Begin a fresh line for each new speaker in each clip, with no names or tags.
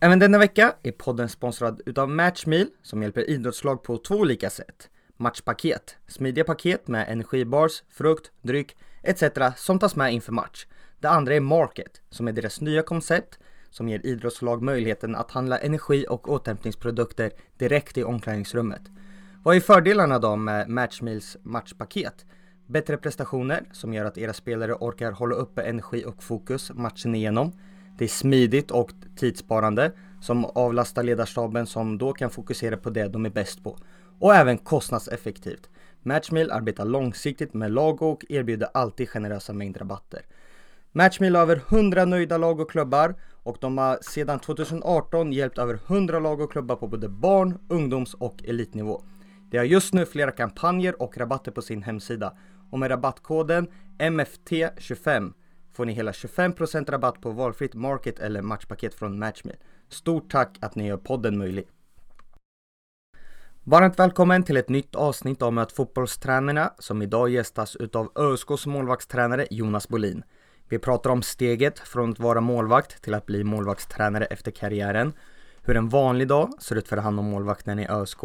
Även denna vecka är podden sponsrad utav Matchmeal som hjälper idrottslag på två olika sätt. Matchpaket, smidiga paket med energibars, frukt, dryck etc. som tas med inför match. Det andra är Market som är deras nya koncept som ger idrottslag möjligheten att handla energi och återhämtningsprodukter direkt i omklädningsrummet. Vad är fördelarna då med Matchmeals matchpaket? Bättre prestationer som gör att era spelare orkar hålla uppe energi och fokus matchen igenom. Det är smidigt och tidssparande som avlastar ledarstaben som då kan fokusera på det de är bäst på. Och även kostnadseffektivt. Matchmeal arbetar långsiktigt med lag och erbjuder alltid generösa mängdrabatter. Matchmeal har över 100 nöjda lag och klubbar och de har sedan 2018 hjälpt över 100 lag och klubbar på både barn, ungdoms och elitnivå. De har just nu flera kampanjer och rabatter på sin hemsida och med rabattkoden MFT25 får ni hela 25% rabatt på valfritt market eller matchpaket från Matchmeal. Stort tack att ni gör podden möjlig. Varmt välkommen till ett nytt avsnitt av Möt fotbollstränarna som idag gästas utav ÖSKs målvaktstränare Jonas Bolin. Vi pratar om steget från att vara målvakt till att bli målvaktstränare efter karriären, hur en vanlig dag ser ut för han och målvakten i ÖSK,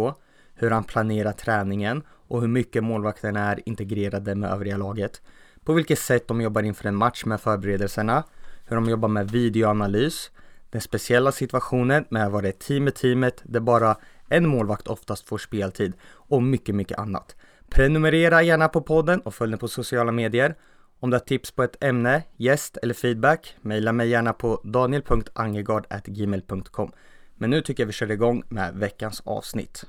hur han planerar träningen och hur mycket målvakten är integrerade med övriga laget, på vilket sätt de jobbar inför en match med förberedelserna, hur de jobbar med videoanalys, den speciella situationen med att vara ett team i teamet där bara en målvakt oftast får speltid och mycket, mycket annat. Prenumerera gärna på podden och följ den på sociala medier. Om du har tips på ett ämne, gäst eller feedback, mejla mig gärna på daniel.angegard.gmail.com. Men nu tycker jag vi kör igång med veckans avsnitt.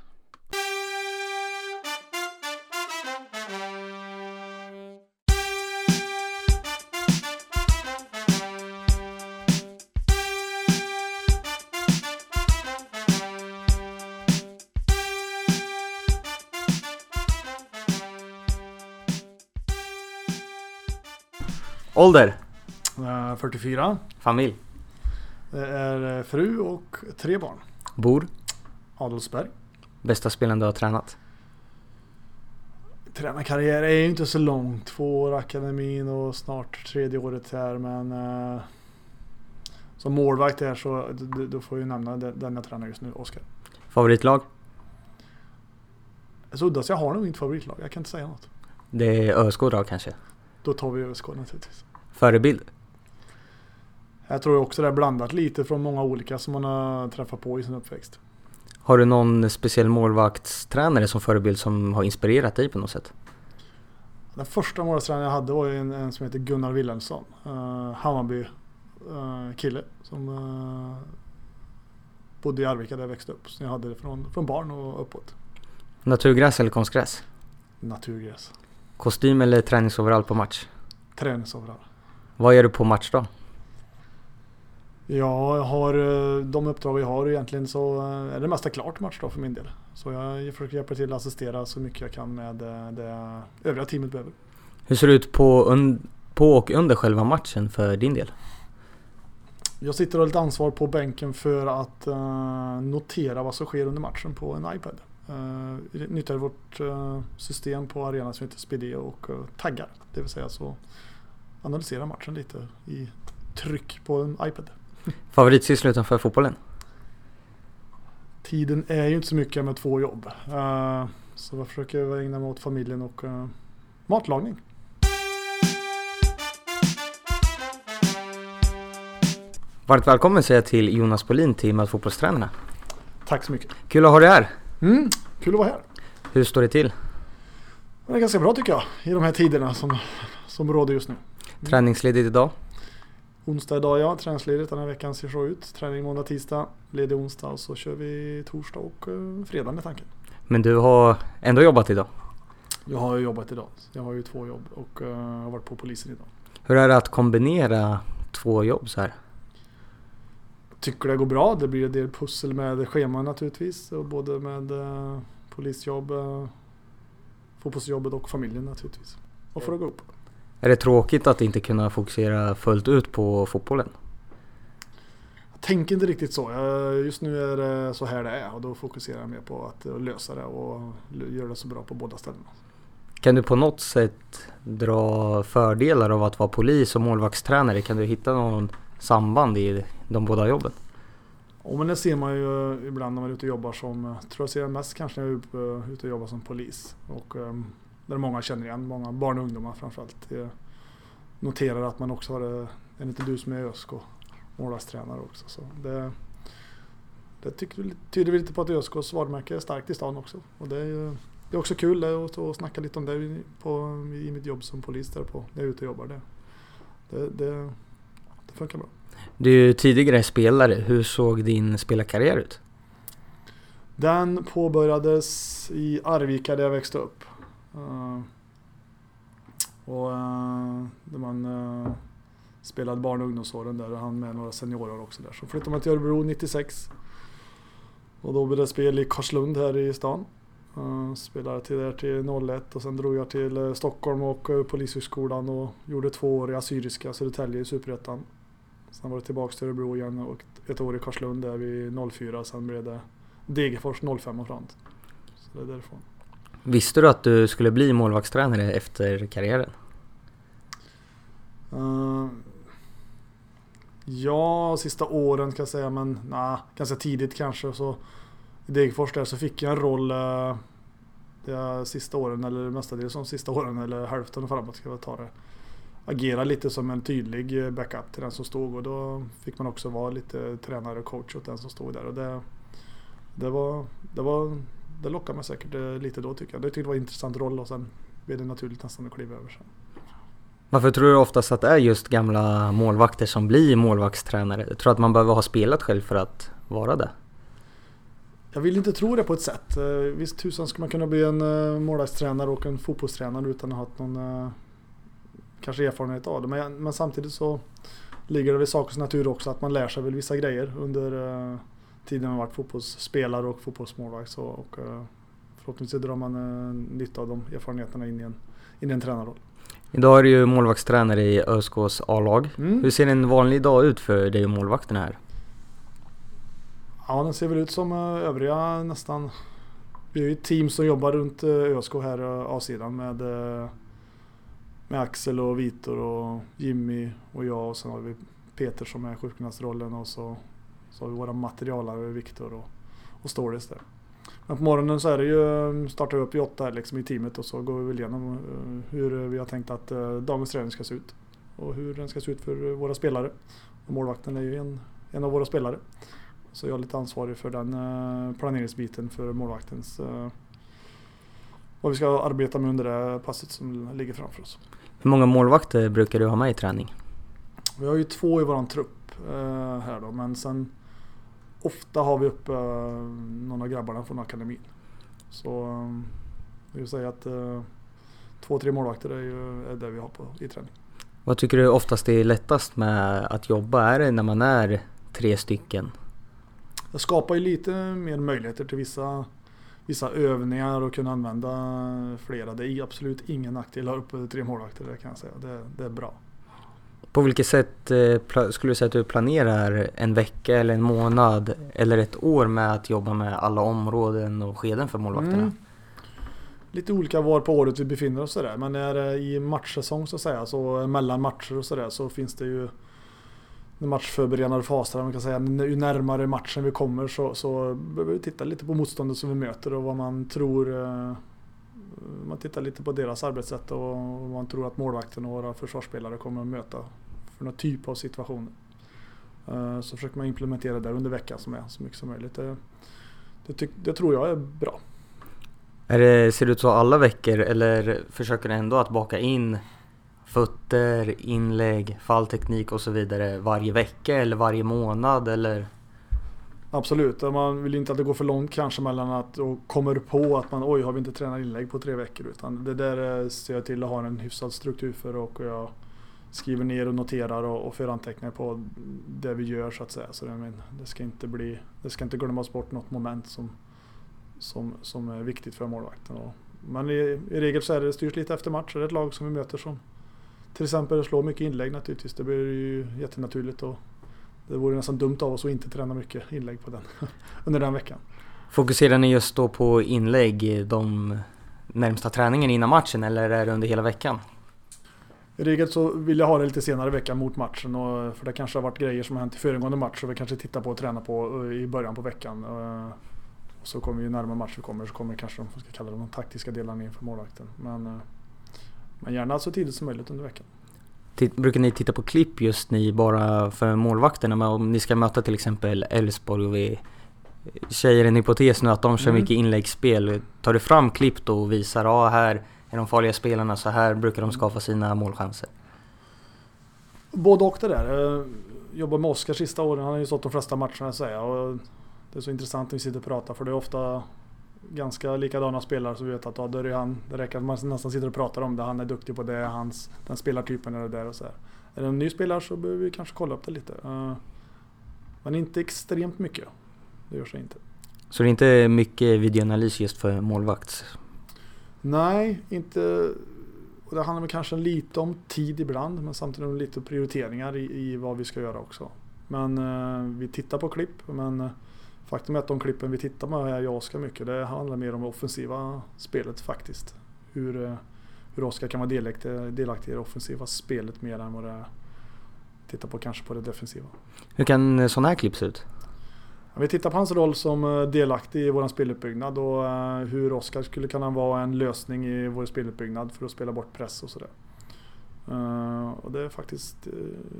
Ålder?
Eh, 44.
Familj?
Det är eh, fru och tre barn.
Bor?
Adolfsberg.
Bästa spelen du har tränat?
Tränarkarriär är ju inte så lång. Två år akademin och snart tredje året här men eh, som målvakt här så då får jag ju nämna den den jag tränar just nu, Oskar.
Favoritlag?
Så udda så jag har nog inte favoritlag. Jag kan inte säga något.
Det är ÖSK då kanske?
Då tar vi ÖSK naturligtvis.
Förebild?
Jag tror också det är blandat lite från många olika som man har träffat på i sin uppväxt.
Har du någon speciell målvaktstränare som förebild som har inspirerat dig på något sätt?
Den första målvaktstränaren jag hade var en, en som heter Gunnar Wilhelmsson. Uh, Hammarby uh, kille som uh, bodde i Arvika där jag växte upp. Så jag hade det från, från barn och uppåt.
Naturgräs eller konstgräs?
Naturgräs.
Kostym eller träningsoverall på match?
Träningsoverall.
Vad gör du på match då?
Ja, jag har eh, de uppdrag jag har egentligen så eh, är det mesta klart match då för min del. Så jag försöker hjälpa till att assistera så mycket jag kan med eh, det övriga teamet behöver.
Hur ser det ut på, på och under själva matchen för din del?
Jag sitter och har lite ansvar på bänken för att notera vad som sker under matchen på en iPad. Uh, nyttjar vårt system på arenan som heter Spideo och taggar. Det vill säga så analysera matchen lite i tryck på en iPad.
Favoritsyssla utanför fotbollen?
Tiden är ju inte så mycket med två jobb. Eh, så jag försöker ägna mig åt familjen och eh, matlagning.
Varmt välkommen säger jag till Jonas Bolin, teamet fotbollstränarna.
Tack så mycket.
Kul att ha dig här.
Mm, kul att vara här.
Hur står det till?
Det är ganska bra tycker jag i de här tiderna som, som råder just nu.
Träningsledigt idag?
Onsdag idag ja, träningsledigt den här veckan ser så ut. Träning måndag, tisdag, ledig onsdag och så kör vi torsdag och uh, fredag med tanken.
Men du har ändå jobbat idag?
Jag har ju jobbat idag. Jag har ju två jobb och uh, har varit på polisen idag.
Hur är det att kombinera två jobb så här?
Tycker det går bra. Det blir en del pussel med scheman naturligtvis. Och både med uh, polisjobb, uh, fotbollsjobbet och familjen naturligtvis. Och för att gå upp.
Är det tråkigt att inte kunna fokusera fullt ut på fotbollen?
Jag tänker inte riktigt så. Jag, just nu är det så här det är och då fokuserar jag mer på att lösa det och göra det så bra på båda ställena.
Kan du på något sätt dra fördelar av att vara polis och målvaktstränare? Kan du hitta någon samband i de båda jobben?
Och men det ser man ju ibland när man är ute och jobbar som, tror jag ser det mest kanske när jag är ute och jobbar som polis. Och um, där många känner igen, många barn och ungdomar framförallt. Noterar att man också har det, en liten du som är ÖSK målvaktstränare också. Så det, det tycker, tyder lite på att ÖSKs varumärke är starkt i stan också. Och det är, det är också kul att, att snacka lite om det på, i mitt jobb som polis där på, när jag är ute och jobbar. Det, det, det, det funkar bra.
Du är ju tidigare spelare. Hur såg din spelarkarriär ut?
Den påbörjades i Arvika där jag växte upp. Eh, och eh, där man eh, spelade barn och ungdomsåren där och han med några seniorer också där. Så flyttade man till Örebro 96. Och då blev det spel i Karlslund här i stan. Spelade till där till 01 och sen drog jag till Stockholm och Polishögskolan och gjorde två år i Assyriska Södertälje i Superettan. Sen var det tillbaks till Örebro igen och ett år i Karlslund där vid 04. Sen blev det Degerfors 05 och framåt. Så det är därifrån.
Visste du att du skulle bli målvaktstränare efter karriären?
Uh, ja, sista åren kan jag säga men nah, ganska tidigt kanske. Så I Degerfors där så fick jag en roll eh, uh, de sista åren eller mestadels de sista åren eller hälften och framåt ska jag ta det agera lite som en tydlig eh, backup till den som stod och då fick man också vara lite tränare och coach åt den som stod där. Och det, det, var, det, var, det lockade mig säkert lite då tycker jag. Det tyckte det var en intressant roll och sen blev det naturligt nästan att kliva över sen.
Varför tror du oftast att det är just gamla målvakter som blir målvaktstränare? Jag tror att man behöver ha spelat själv för att vara det.
Jag vill inte tro det på ett sätt. Eh, visst tusan ska man kunna bli en eh, målvaktstränare och en fotbollstränare utan att ha någon eh, kanske erfarenhet av det. Men, men samtidigt så ligger det väl i sakens natur också att man lär sig väl vissa grejer under tiden man varit fotbollsspelare och fotbollsmålvakt. Så, och, uh, förhoppningsvis drar man uh, nytta av de erfarenheterna in i en, in i en tränarroll.
Idag är du ju målvaktstränare i ÖSKs A-lag. Mm. Hur ser en vanlig dag ut för dig och målvakterna här?
Ja, den ser väl ut som övriga nästan. Vi är ju ett team som jobbar runt ÖSK här, A-sidan med med Axel och Vitor och Jimmy och jag och sen har vi Peter som är sjukgymnastrollen och så, så har vi våra materialare Viktor och, och Stories där. Men på morgonen så är det ju, startar vi upp i åtta liksom i teamet och så går vi väl igenom eh, hur vi har tänkt att eh, dagens träning ska se ut. Och hur den ska se ut för våra spelare. Och målvakten är ju en, en av våra spelare. Så jag är lite ansvarig för den eh, planeringsbiten för målvaktens vad vi ska arbeta med under det passet som ligger framför oss.
Hur många målvakter brukar du ha med i träning?
Vi har ju två i våran trupp eh, här då, men sen ofta har vi upp eh, någon av grabbarna från akademin. Så eh, jag vill säga att eh, två, tre målvakter är ju är det vi har på, i träning.
Vad tycker du oftast är lättast med att jobba? Är det när man är tre stycken?
Det skapar ju lite mer möjligheter till vissa vissa övningar och kunna använda flera. Det är absolut ingen nackdel att ha uppe tre målvakter, det kan jag säga. Det, det är bra.
På vilket sätt eh, skulle du säga att du planerar en vecka eller en månad eller ett år med att jobba med alla områden och skeden för målvakterna? Mm.
Lite olika var på året vi befinner oss där. Men är i matchsäsong så att säga, så mellan matcher och sådär så finns det ju matchförberedande faser. Man kan säga. Ju närmare matchen vi kommer så, så behöver vi titta lite på motståndet som vi möter och vad man tror eh, man tittar lite på deras arbetssätt och vad man tror att målvakten och våra försvarsspelare kommer att möta för någon typ av situationer. Eh, så försöker man implementera det under veckan som är så mycket som möjligt. Det, det, det tror jag är bra.
Är det, ser det ut så alla veckor eller försöker du ändå att baka in fötter, inlägg, fallteknik och så vidare varje vecka eller varje månad eller?
Absolut, man vill inte att det går för långt kanske mellan att och kommer på att man oj har vi inte tränat inlägg på tre veckor utan det där ser jag till att ha en hyfsad struktur för och jag skriver ner och noterar och, och för anteckningar på det vi gör så att säga. Så det, men, det ska inte bli, det ska inte glömmas bort något moment som, som, som är viktigt för målvakten. Och, men i, i regel så är det styrs lite efter match, det är ett lag som vi möter som till exempel slår mycket inlägg naturligtvis. Det blir ju jättenaturligt och det vore nästan dumt av oss att inte träna mycket inlägg på den under den veckan.
Fokuserar ni just då på inlägg de närmsta träningen innan matchen eller är det under hela veckan?
I regel så vill jag ha det lite senare i veckan mot matchen. Och, för det kanske har varit grejer som har hänt i föregående match. Så vi kanske tittar på och tränar på i början på veckan. Och så kommer vi närmare matchen kommer så kommer kanske de, ska kalla det, de taktiska delarna inför målvakten. Men, men gärna så tidigt som möjligt under veckan.
Brukar ni titta på klipp just ni bara för målvakterna? Om ni ska möta till exempel Elfsborg och vi säger en hypotes nu att de kör mm. mycket inläggsspel. Tar du fram klipp då och visar, ja här är de farliga spelarna, så här brukar de skapa sina målchanser?
Både och det där. Jag jobbar med Oskar sista åren, han har ju stått de flesta matcherna säga. Och det är så intressant när vi sitter och pratar för det är ofta ganska likadana spelare så vi vet att ja, då är det, han, det räcker att man nästan sitter och pratar om det. Han är duktig på det, hans, den spelartypen är det där och så här. Är det en ny spelare så behöver vi kanske kolla upp det lite. Uh, men inte extremt mycket. Det görs inte.
Så det är inte mycket videoanalys just för målvakt?
Nej, inte. Och det handlar väl kanske lite om tid ibland men samtidigt om lite prioriteringar i, i vad vi ska göra också. Men eh, vi tittar på klipp men eh, Faktum är att de klippen vi tittar på här, jag Oskar mycket, det handlar mer om det offensiva spelet faktiskt. Hur, eh, hur Oskar kan vara delaktig, delaktig i det offensiva spelet mer än vad det är titta på kanske på det defensiva.
Hur kan sådana här klipp se ut?
Vi tittar på hans roll som eh, delaktig i vår speluppbyggnad och eh, hur Oskar skulle kunna vara en lösning i vår speluppbyggnad för att spela bort press och sådär. Eh, och det är faktiskt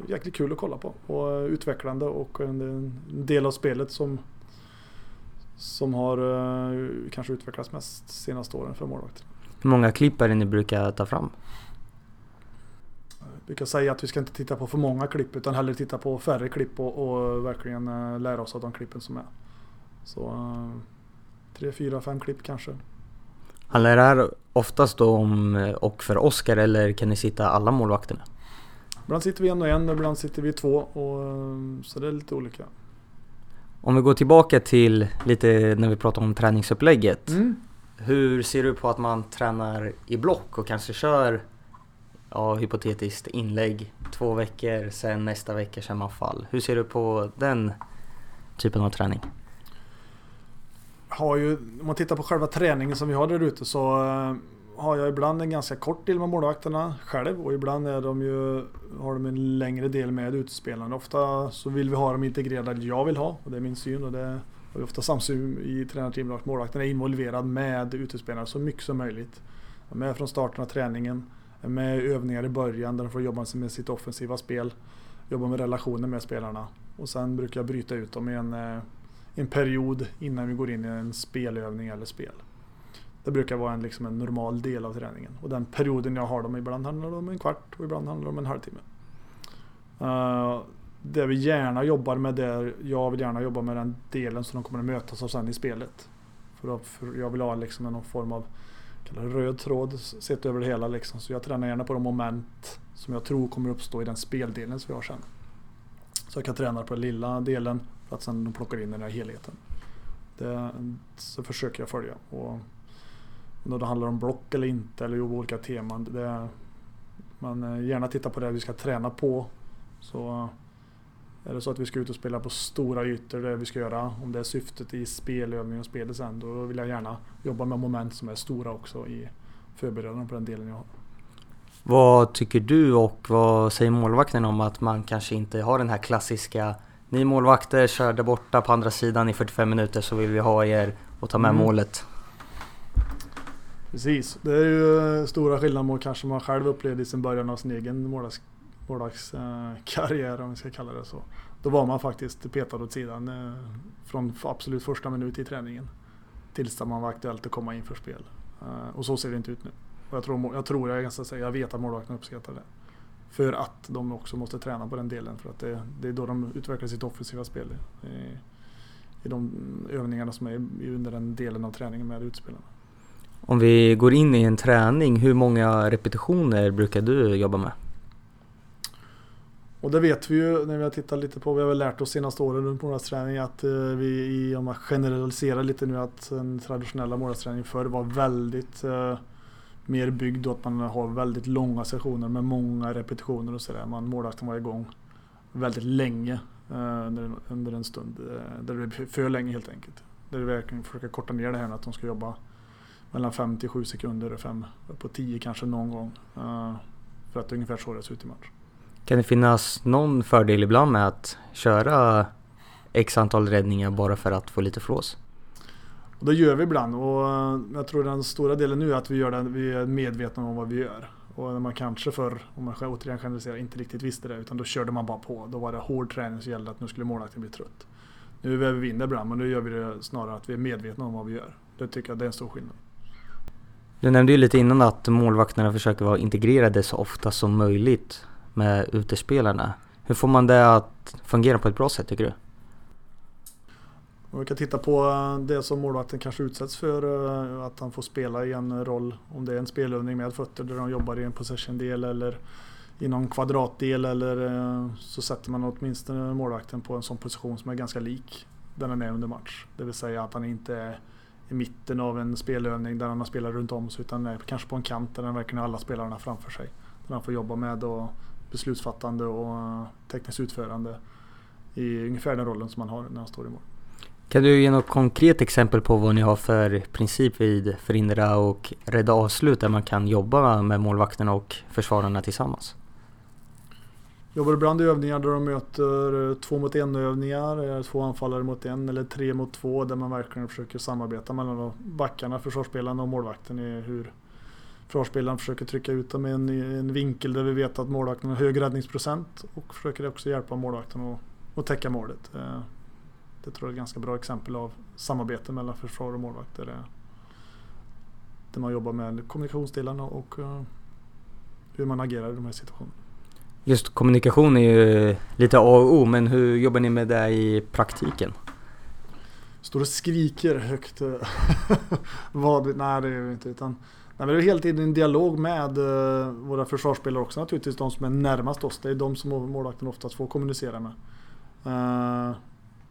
jäkligt kul att kolla på och utvecklande och en del av spelet som som har kanske utvecklats mest senaste åren för målvakter.
Hur många klipp är det ni brukar ta fram?
Brukar säga att vi ska inte titta på för många klipp utan hellre titta på färre klipp och, och verkligen uh, lära oss av de klippen som är. Så uh, tre, fyra, fem klipp kanske.
Handlar det här oftast då om och för Oskar eller kan ni sitta alla målvakterna?
Ibland sitter vi en och en, ibland sitter vi två och så det är lite olika.
Om vi går tillbaka till lite när vi pratar om träningsupplägget. Mm. Hur ser du på att man tränar i block och kanske kör, ja hypotetiskt, inlägg två veckor, sen nästa vecka kör man fall. Hur ser du på den typen av träning?
Har ju, om man tittar på själva träningen som vi har där ute så eh, har jag ibland en ganska kort del med målvakterna själv och ibland är de ju, har de en längre del med utespelarna. Ofta så vill vi ha dem integrerade, jag vill ha och det är min syn och det har vi ofta samsyn i tränarteamet. Målvakten är involverad med utespelarna så mycket som möjligt. De Är med från starten av träningen, med övningar i början där de får jobba med sitt offensiva spel, jobba med relationer med spelarna och sen brukar jag bryta ut dem i en, eh, en period innan vi går in i en spelövning eller spel. Det brukar vara en, liksom en normal del av träningen. Och den perioden jag har dem, ibland handlar det om en kvart och ibland handlar det om en halvtimme. Uh, det vi gärna jobbar med där, jag vill gärna jobba med den delen som de kommer att mötas av sen i spelet. För, då, för jag vill ha liksom någon form av röd tråd sett över det hela. Liksom. Så jag tränar gärna på de moment som jag tror kommer uppstå i den speldelen som vi har sen. Så jag kan träna på den lilla delen för att sen de plockar in den här helheten. Det, så försöker jag följa. Och om det handlar om block eller inte eller olika teman. Det, man eh, gärna titta på det vi ska träna på. Så är det så att vi ska ut och spela på stora ytor, det vi ska göra, om det är syftet i spelövning och spelet sen, då vill jag gärna jobba med moment som är stora också i förberedande på den delen jag har.
Vad tycker du och vad säger målvakten om att man kanske inte har den här klassiska Ni målvakter kör där borta på andra sidan i 45 minuter så vill vi ha er och ta med mm. målet.
Precis, det är ju eh, stora skillnader mot kanske man själv upplevde i sin början av sin egen målvaktskarriär om vi ska kalla det så. Då var man faktiskt petad åt sidan eh, från absolut första minut i träningen. Tills man var aktuellt att komma in för spel. Eh, och så ser det inte ut nu. Och jag tror, jag, tror, jag, ganska säga, jag vet att målvakterna uppskattar det. För att de också måste träna på den delen för att det, det är då de utvecklar sitt offensiva spel. I, i de övningarna som är under den delen av träningen med utspelarna.
Om vi går in i en träning, hur många repetitioner brukar du jobba med?
Och det vet vi ju när vi har tittat lite på, vi har väl lärt oss senaste åren runt målvaktsträning att eh, vi, om man generaliserar lite nu, att den traditionella målvaktsträningen förr var väldigt eh, mer byggd och att man har väldigt långa sessioner med många repetitioner och sådär. Målvakten var igång väldigt länge eh, under, under, en stund. Eh, där det blev för länge helt enkelt. Där vi verkligen försöker korta ner det här med att de ska jobba mellan 5 till 7 sekunder och 5 på 10 kanske någon gång. Eh, för att det är ungefär så det ser ut i match.
Kan det finnas någon fördel ibland med att köra x antal räddningar bara för att få lite flås?
Och det gör vi ibland och eh, jag tror den stora delen nu är att vi, gör den, vi är medvetna om vad vi gör. Och när man kanske förr, om man återigen generaliserar, inte riktigt visste det utan då körde man bara på. Då var det hård träning som gällde att nu skulle målvakten bli trött. Nu väver vi in det ibland men nu gör vi det snarare att vi är medvetna om vad vi gör. Det tycker jag det är en stor skillnad.
Du nämnde ju lite innan att målvakterna försöker vara integrerade så ofta som möjligt med utespelarna. Hur får man det att fungera på ett bra sätt tycker du?
Om vi kan titta på eh, det som målvakten kanske utsätts för, eh, att han får spela i en roll, om det är en spelövning med fötter där de jobbar i en possession-del eller i någon kvadratdel eller eh, så sätter man åtminstone målvakten på en sån position som är ganska lik den han är under match. Det vill säga att han inte är i mitten av en spelövning där han har spelat runt om sig utan är kanske på en kant där han verkligen har alla spelarna framför sig. Där han får jobba med och beslutsfattande och tekniskt utförande i ungefär den rollen som han har när han står i mål.
Kan du ge något konkret exempel på vad ni har för princip vid förhindra och rädda avslut där man kan jobba med målvakterna och försvararna tillsammans?
Jobbar ibland i övningar där de möter två mot en övningar, två anfallare mot en eller tre mot två där man verkligen försöker samarbeta mellan backarna, försvarsspelarna och målvakten i hur försvarsspelaren försöker trycka ut dem i en, en, vinkel där vi vet att målvakten har hög räddningsprocent och försöker också hjälpa målvakten att, att täcka målet. Eh, det tror jag är ett ganska bra exempel av samarbete mellan försvar och målvakt. Där, där man jobbar med kommunikationsdelarna och uh, hur man agerar i de här situationerna.
Just kommunikation är ju lite A och O, men hur jobbar ni med det i praktiken?
Står och skriker högt. Vad, nej det gör vi inte. Utan, nej, det är hela tiden en dialog med eh, våra försvarsspelare också naturligtvis. De som är närmast oss. Det är de som målvakten oftast får kommunicera med. Uh,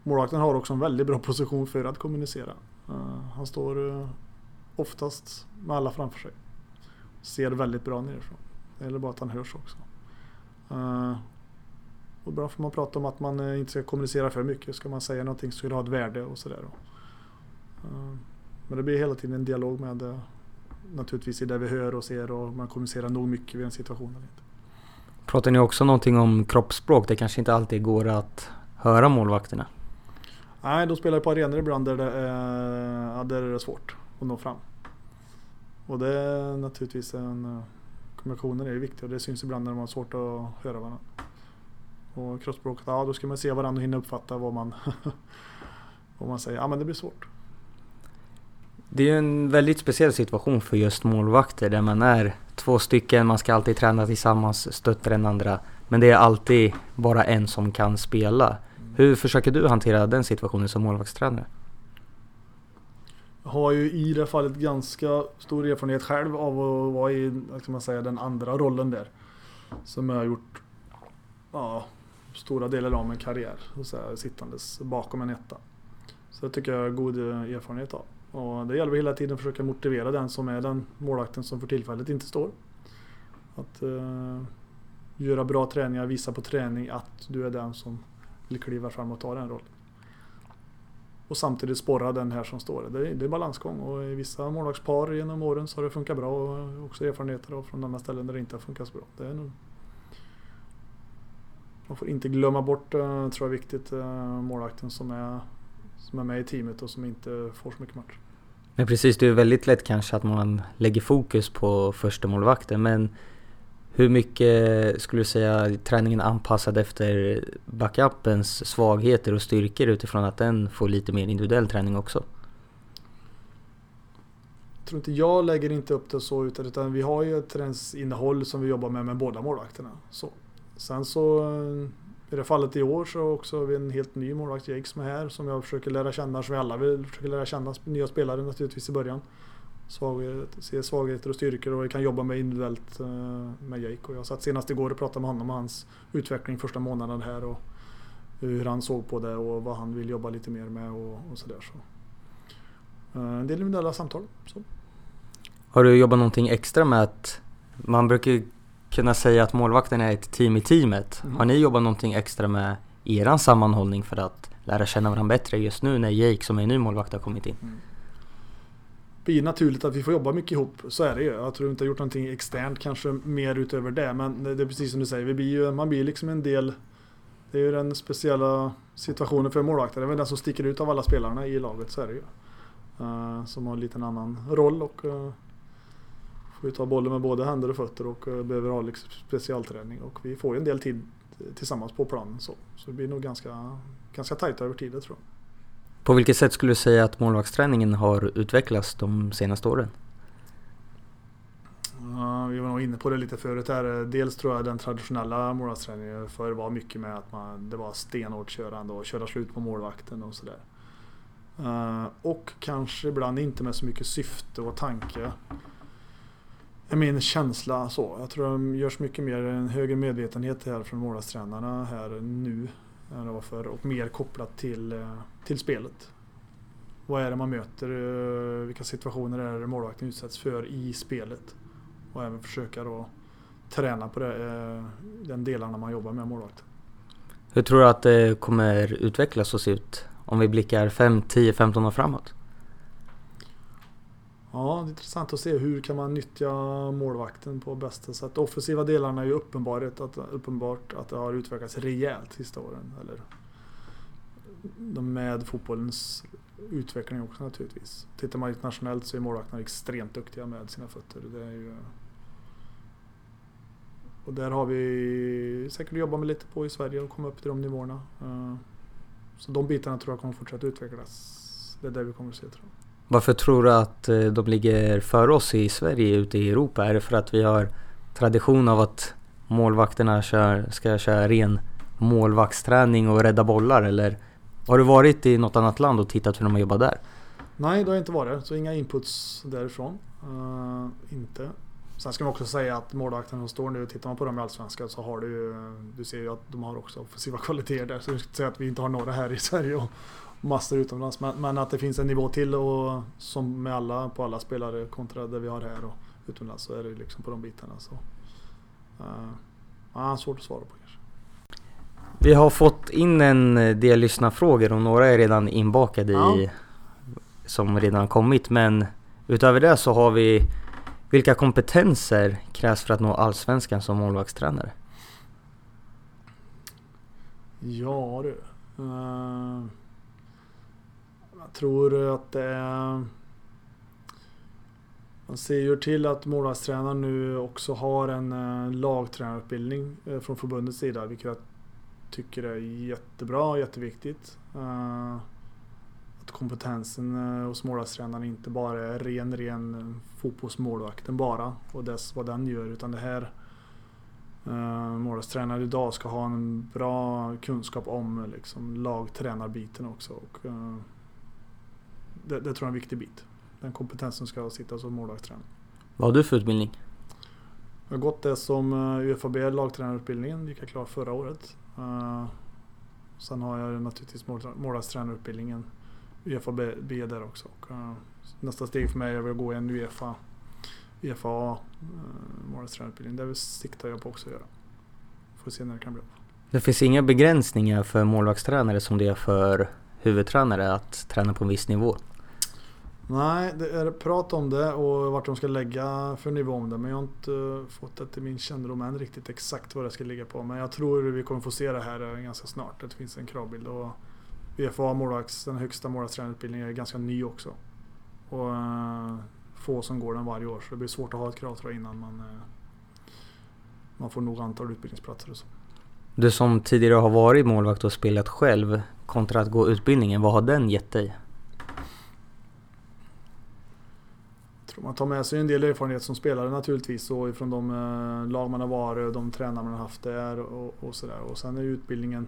Målvakten har också en väldigt bra position för att kommunicera. Uh, han står uh, oftast med alla framför sig. Ser väldigt bra nerifrån. Det gäller bara att han hörs också. Uh, och bra får man prata om att man inte ska kommunicera för mycket. Ska man säga någonting så ska det ha ett värde och sådär. Men det blir hela tiden en dialog med naturligtvis i det vi hör och ser och man kommunicerar nog mycket vid en situation. Eller inte.
Pratar ni också någonting om kroppsspråk? Det kanske inte alltid går att höra målvakterna?
Nej, de spelar på arenor ibland där det är, där är svårt att nå fram. Och det är naturligtvis en... Kommunikationen är ju viktig och det syns ibland när man har svårt att höra varandra. Och kroppsspråket, ja då ska man se varandra och hinna uppfatta vad man, vad man säger. Ja men det blir svårt.
Det är ju en väldigt speciell situation för just målvakter där man är två stycken, man ska alltid träna tillsammans, stötta den andra. Men det är alltid bara en som kan spela. Hur försöker du hantera den situationen som målvaktstränare?
Jag har ju i det fallet ganska stor erfarenhet själv av att vara i man säga, den andra rollen där. Som jag har gjort ja, stora delar av min karriär. Så här, sittandes bakom en etta. Så det tycker jag är god eh, erfarenhet av. Och det gäller hela tiden att försöka motivera den som är den målvakten som för tillfället inte står. Att eh, göra bra träningar, visa på träning att du är den som vill kliva fram och ta den rollen. Och samtidigt sporra den här som står. Det är, det är balansgång och i vissa målvaktspar genom åren så har det funkat bra och också erfarenheter av från andra ställen där det inte har funkat så bra. Det är nog... Man får inte glömma bort, eh, tror jag är viktigt, eh, målvakten som är, som är med i teamet och som inte får så mycket match.
Men precis, det är väldigt lätt kanske att man lägger fokus på första målvakten men hur mycket skulle du säga träningen är anpassad efter backupens svagheter och styrkor utifrån att den får lite mer individuell träning också?
Jag tror inte jag lägger inte upp det så utan vi har ju ett träningsinnehåll som vi jobbar med med båda målvakterna. Så. Sen så i det fallet i år så också har vi en helt ny målvakt Jake som är här som jag försöker lära känna, som vi alla vill försöka lära känna nya spelare naturligtvis i början svaghet, svagheter och styrkor och kan jobba med individuellt eh, med Jake. Och jag satt senast igår och pratade med honom om hans utveckling första månaden här och hur han såg på det och vad han vill jobba lite mer med och, och sådär. Så. Eh, en del individuella samtal. Så.
Har du jobbat någonting extra med att man brukar kunna säga att målvakten är ett team i teamet. Mm. Har ni jobbat någonting extra med eran sammanhållning för att lära känna varandra bättre just nu när Jake som är ny målvakt har kommit in? Mm.
blir naturligt att vi får jobba mycket ihop. Så är det ju. Jag tror inte jag har gjort någonting externt kanske mer utöver det. Men det är precis som du säger, vi blir ju, man blir liksom en del det är ju den speciella situationen för målvakten. Det är den som sticker ut av alla spelarna i laget, så är det ju. Uh, som har en liten annan roll och uh, får ju ta bollen med både händer och fötter och uh, behöver ha liksom specialträning. Och vi får ju en del tid tillsammans på planen så. Så det blir nog ganska, ganska tajt över tid, tror jag.
På vilket sätt skulle du säga att målvaktsträningen har utvecklats de senaste åren?
Uh, vi var nog inne på det lite förut här. Dels tror jag den traditionella målvaktsträningen förr var mycket med att man, det var stenhårt körande och köra slut på målvakten och sådär. Uh, och kanske ibland inte med så mycket syfte och tanke är min känsla så. Jag tror det görs mycket mer en högre medvetenhet här från målvaktstränarna här nu än det var förr och mer kopplat till, eh, till spelet. Vad är det man möter? Eh, vilka situationer är det målvakten utsätts för i spelet? och även försöka då träna på det, eh, den delarna man jobbar med målvakt.
Hur tror du att det kommer utvecklas och se ut om vi blickar 5, 10, 15 år framåt?
Ja, det är intressant att se hur kan man nyttja målvakten på bästa sätt. Offensiva delarna är ju uppenbart att, uppenbart att det har utvecklats rejält sista åren. Eller med fotbollens utveckling också naturligtvis. Tittar man internationellt så är målvakterna extremt duktiga med sina fötter. Det är ju och där har vi säkert jobbat med lite på i Sverige och komma upp till de nivåerna. Eh, så de bitarna tror jag kommer fortsätta utvecklas. Det är det vi kommer att se tror jag.
Varför tror du att eh, de ligger före oss i Sverige ute i Europa? Är det för att vi har tradition av att målvakterna kör, ska köra ren målvaktsträning och rädda bollar eller har du varit i något annat land och tittat hur de har jobbat där?
Nej, det har jag inte varit. Så inga inputs därifrån. Uh, inte. Sen ska man också säga att målvakterna som står nu, tittar man på dem i Allsvenskan så har du Du ser ju att de har också offensiva kvaliteter där. Så jag ska inte säga att vi inte har några här i Sverige och massor utomlands. Men, men, att det finns en nivå till och som med alla, på alla spelare kontra det vi har här och utomlands så är det liksom på de bitarna. Så, uh, svårt att svara på kanske.
Vi har fått in en del lyssnarfrågor och några är redan inbakade ja. i som redan kommit men utöver det så har vi vilka kompetenser krävs för att nå Allsvenskan som målvaktstränare?
Ja du. Uh, jag tror att det är... Man ser ju till att målvaktstränaren nu också har en eh, lagtränarutbildning eh, från förbundets sida, vilket jag tycker är jättebra och jätteviktigt. Eh, att kompetensen hos målvaktstränaren inte bara är ren, ren fotbollsmålvakten bara och dess, vad den gör utan det här uh, målvaktstränare idag ska ha en bra kunskap om liksom, lagtränarbiten också. Och, uh, det, det, tror jag är en viktig bit. Den kompetensen ska sitta som målvaktstränare.
Vad har du för utbildning?
Jag har gått det som UFAB lagtränarutbildningen, gick jag klar förra året. Uh, sen har jag naturligtvis målvaktstränarutbildningen Uefa B där också. Uh, nästa steg för mig är att gå en Uefa, Uefa A uh, målvaktstränarutbildning. Det siktar jag på också att göra. Får se när det kan bli.
Det finns inga begränsningar för målvaktstränare som det är för huvudtränare att träna på en viss nivå?
Nej, det är prat om det och vart de ska lägga för nivå om det. Men jag har inte eh, fått det till min kännedom än riktigt exakt vad det ska ligga på. Men jag tror vi kommer få se det här eh, ganska snart. Det finns en kravbild. Och VFA målvakts, den högsta målvaktstränarutbildningen är ganska ny också. Och eh, få som går den varje år. Så det blir svårt att ha ett krav tror jag innan man, man får nog antal utbildningsplatser och så.
Du som tidigare har varit målvakt och spelat själv kontra att gå utbildningen, vad har den gett dig?
Tror man tar med sig en del erfarenhet som spelare naturligtvis och ifrån de eh, lag man har varit och de tränare man har haft där och, och sådär. Och sen är utbildningen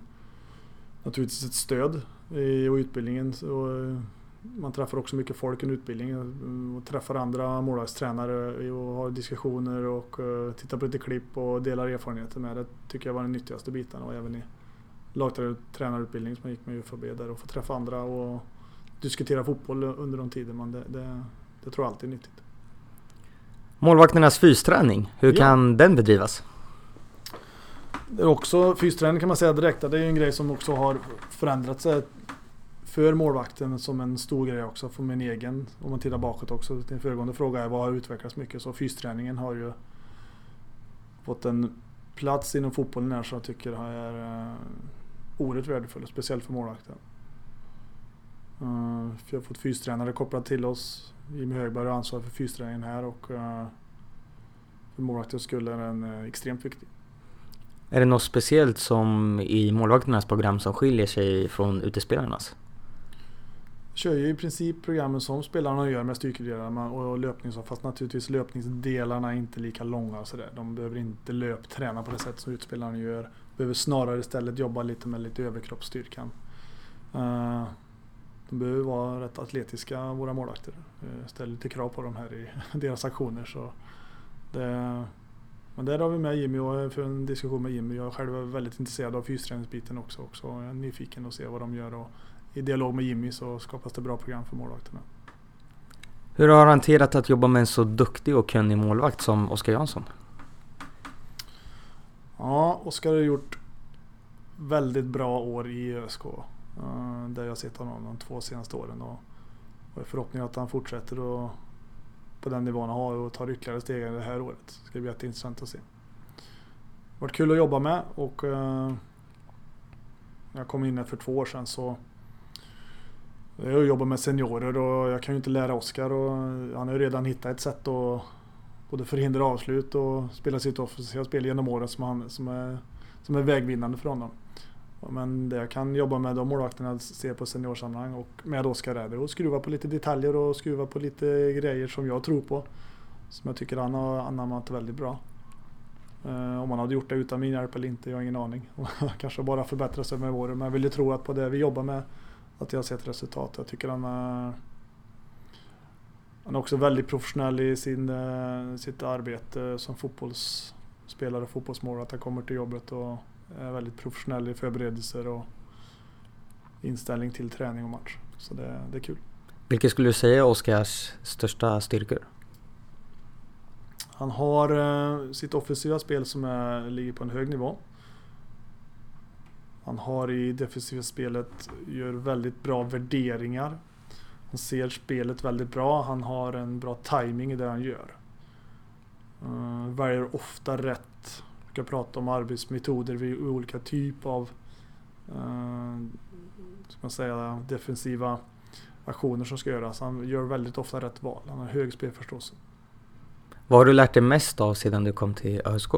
naturligtvis ett stöd i utbildningen. Så eh, man träffar också mycket folk i utbildningen och träffar andra målvaktstränare och har diskussioner och eh, tittar på lite klipp och delar erfarenheter med. Det tycker jag var den nyttigaste biten och även i lagtränarutbildningen som jag gick med i UFAB där och få träffa andra och diskutera fotboll under de tider man... det, det, det tror jag alltid är nyttigt.
Målvakternas fysträning, hur ja. kan den bedrivas?
Det är också fysträning kan man säga direkt. Det är en grej som också har förändrats för målvakten som en stor grej också för min egen, om man tittar bakåt också. Din föregående fråga är vad har utvecklats mycket? Så fysträningen har ju fått en plats inom fotbollen här som jag tycker är uh, oerhört värdefull, speciellt för målvakten. Vi har fått fystränare kopplat till oss. Jimmy Högberg har ansvar för fysträningen här och uh, för målvaktens skull är den uh, extremt viktig.
Är det något speciellt som i målvakternas program som skiljer sig från utespelarnas?
kör ju i princip programmen som spelarna gör med styrkedelarna och löpning fast naturligtvis löpningsdelarna är inte lika långa och sådär. De behöver inte löpträna på det sätt som utspelarna gör. Behöver snarare istället jobba lite med lite överkroppsstyrkan. De behöver vara rätt atletiska våra målvakter. Uh, ställer lite krav på dem här i deras aktioner. Så det, men där har vi med Jimmy och för en diskussion med Jimmy. Jag själv är väldigt intresserad av fysträningsbiten också. också. Jag är nyfiken att se vad de gör. Och i dialog med Jimmy så skapas det bra program för målvakterna.
Hur har du hanterat att jobba med en så duktig och kunnig målvakt som Oskar Jansson?
Ja, Oskar har gjort väldigt bra år i ÖSK. Eh, där jag sett honom de två senaste åren. Och och förhoppningen att han fortsätter och på den nivån han har och tar ytterligare steg det här året. Det ska bli jätteintressant att se. Det har varit kul att jobba med och eh, när jag kom in här för två år sedan så jag jobbar med seniorer och jag kan ju inte lära Oskar och han har ju redan hittat ett sätt att både förhindra avslut och spela sitt offensiva spel genom åren som, han, som, är, som är vägvinnande för honom. Men det jag kan jobba med de målvakterna ser på seniorsammanhang och med Oskar är och att skruva på lite detaljer och skruva på lite grejer som jag tror på. Som jag tycker han har anammat väldigt bra. Eh, om han hade gjort det utan min hjälp eller inte, jag har ingen aning. Kanske bara förbättrat sig med åren. Men jag vill ju tro att på det vi jobbar med att jag har sett resultat. Jag tycker han är, han är också väldigt professionell i sin, eh, sitt arbete som fotbollsspelare och fotbollsmålvakt. Han kommer till jobbet och är väldigt professionell i förberedelser och inställning till träning och match. Så det, det är kul.
Vilka skulle du säga är Oskars största styrkor?
Han har eh, sitt offensiva spel som är, ligger på en hög nivå. Han har i defensiva spelet, gör väldigt bra värderingar. Han ser spelet väldigt bra. Han har en bra timing i det han gör. Uh, väljer ofta rätt brukar prata om arbetsmetoder vid olika typer av eh, ska man säga, defensiva aktioner som ska göras. Han gör väldigt ofta rätt val. Han har hög spelförståelse.
Vad har du lärt dig mest av sedan du kom till ÖSK?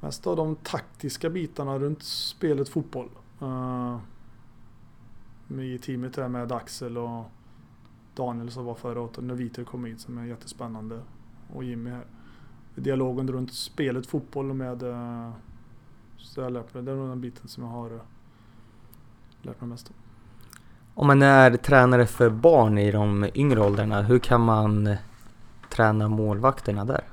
Mest av de taktiska bitarna runt spelet fotboll. Uh, I teamet här med Axel och Daniel som var förra året och Noviter kom in som är jättespännande och Jimmy här. Dialogen runt spelet fotboll med eh, så jag lärt mig, det är nog den biten som jag har eh, lärt mig mest om.
Om man är tränare för barn i de yngre åldrarna, hur kan man träna målvakterna där?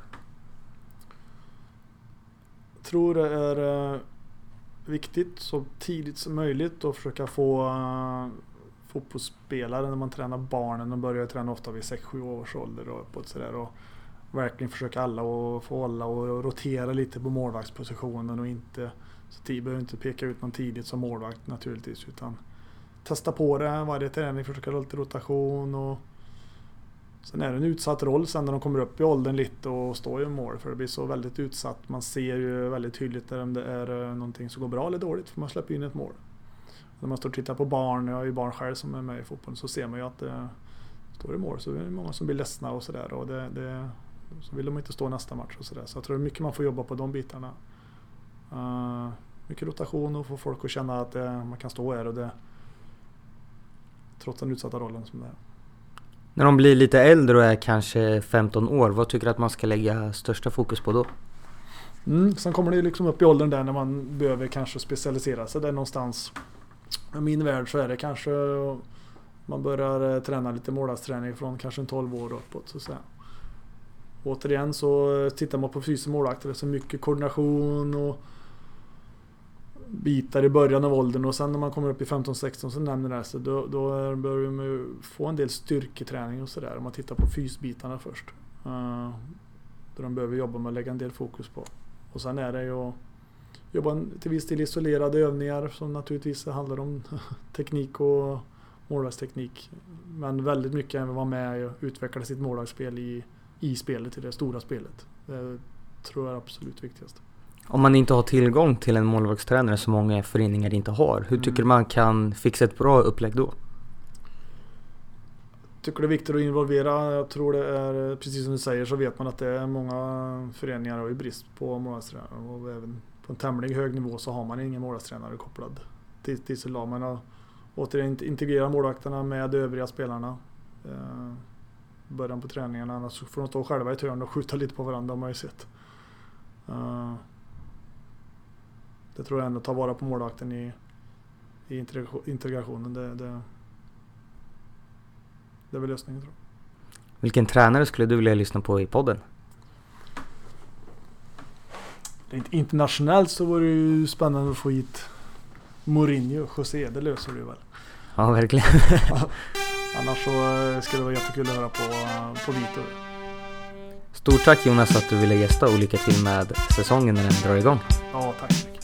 Jag tror det är eh, viktigt så tidigt som möjligt att försöka få fotbollsspelare när man tränar barnen. De börjar träna ofta vid 6-7 års ålder och uppåt sådär. Och verkligen försöka alla och få alla och rotera lite på målvaktspositionen och inte så tid behöver inte peka ut någon tidigt som målvakt naturligtvis utan testa på det varje träning, försöka ha lite rotation och Sen är det en utsatt roll sen när de kommer upp i åldern lite och står i mål för det blir så väldigt utsatt. Man ser ju väldigt tydligt om det är eh, någonting som går bra eller dåligt för man släpper in ett mål. När man står och tittar på barn, jag har ju barn själv som är med i fotbollen, så ser man ju att det står i mål så är det många som blir ledsna och sådär. Det, det, så vill de inte stå nästa match och sådär. Så jag tror det är mycket man får jobba på de bitarna. Uh, mycket rotation och få folk att känna att det, man kan stå här och det trots den utsatta rollen som det är.
När de blir lite äldre och är kanske 15 år, vad tycker du att man ska lägga största fokus på då?
Mm, sen kommer det liksom upp i åldern där när man behöver kanske specialisera sig där någonstans. I min värld så är det kanske man börjar eh, träna lite målvaktsträning från kanske en 12 år uppåt. Så att säga. Återigen så tittar man på fysisk målvakter, så mycket koordination och bitar i början av åldern och sen när man kommer upp i 15-16 så nämner det sig, då, då börjar man få en del styrketräning och sådär om man tittar på fysbitarna först. Eh, uh, där de behöver jobba med att lägga en del fokus på. Och sen är det ju att jobba till viss del isolerade övningar som naturligtvis handlar om teknik och målvaktsteknik. Men väldigt mycket även vara med och utveckla sitt målvaktsspel i, i spelet, i det stora spelet. Det tror jag är absolut viktigast.
Om man inte har tillgång till en målvaktstränare som många föreningar inte har, hur tycker mm. man kan fixa ett bra upplägg då?
tycker det är viktigt att involvera. Jag tror det är, precis som du säger, så vet man att det är många föreningar har ju brist på målvaktstränare. Och även på en tämligen hög nivå så har man ingen målvaktstränare kopplad till, till sitt lag. Men återigen integrera målvakterna med de övriga spelarna. Början på träningarna, annars får de stå själva i ett hörn och skjuta lite på varandra har man ju sett. Uh, det tror jag ändå, ta vara på målvakten i, i integrationen. Det, det, det är väl lösningen tror jag.
Vilken tränare skulle du vilja lyssna på i podden?
Internationellt så vore det ju spännande att få hit Mourinho, José, det löser du väl?
Ja, verkligen.
Annars så eh, skulle det vara jättekul att höra på, på Vito.
Stort tack Jonas att du ville gästa och lycka till med säsongen när den drar igång.
Ja, tack.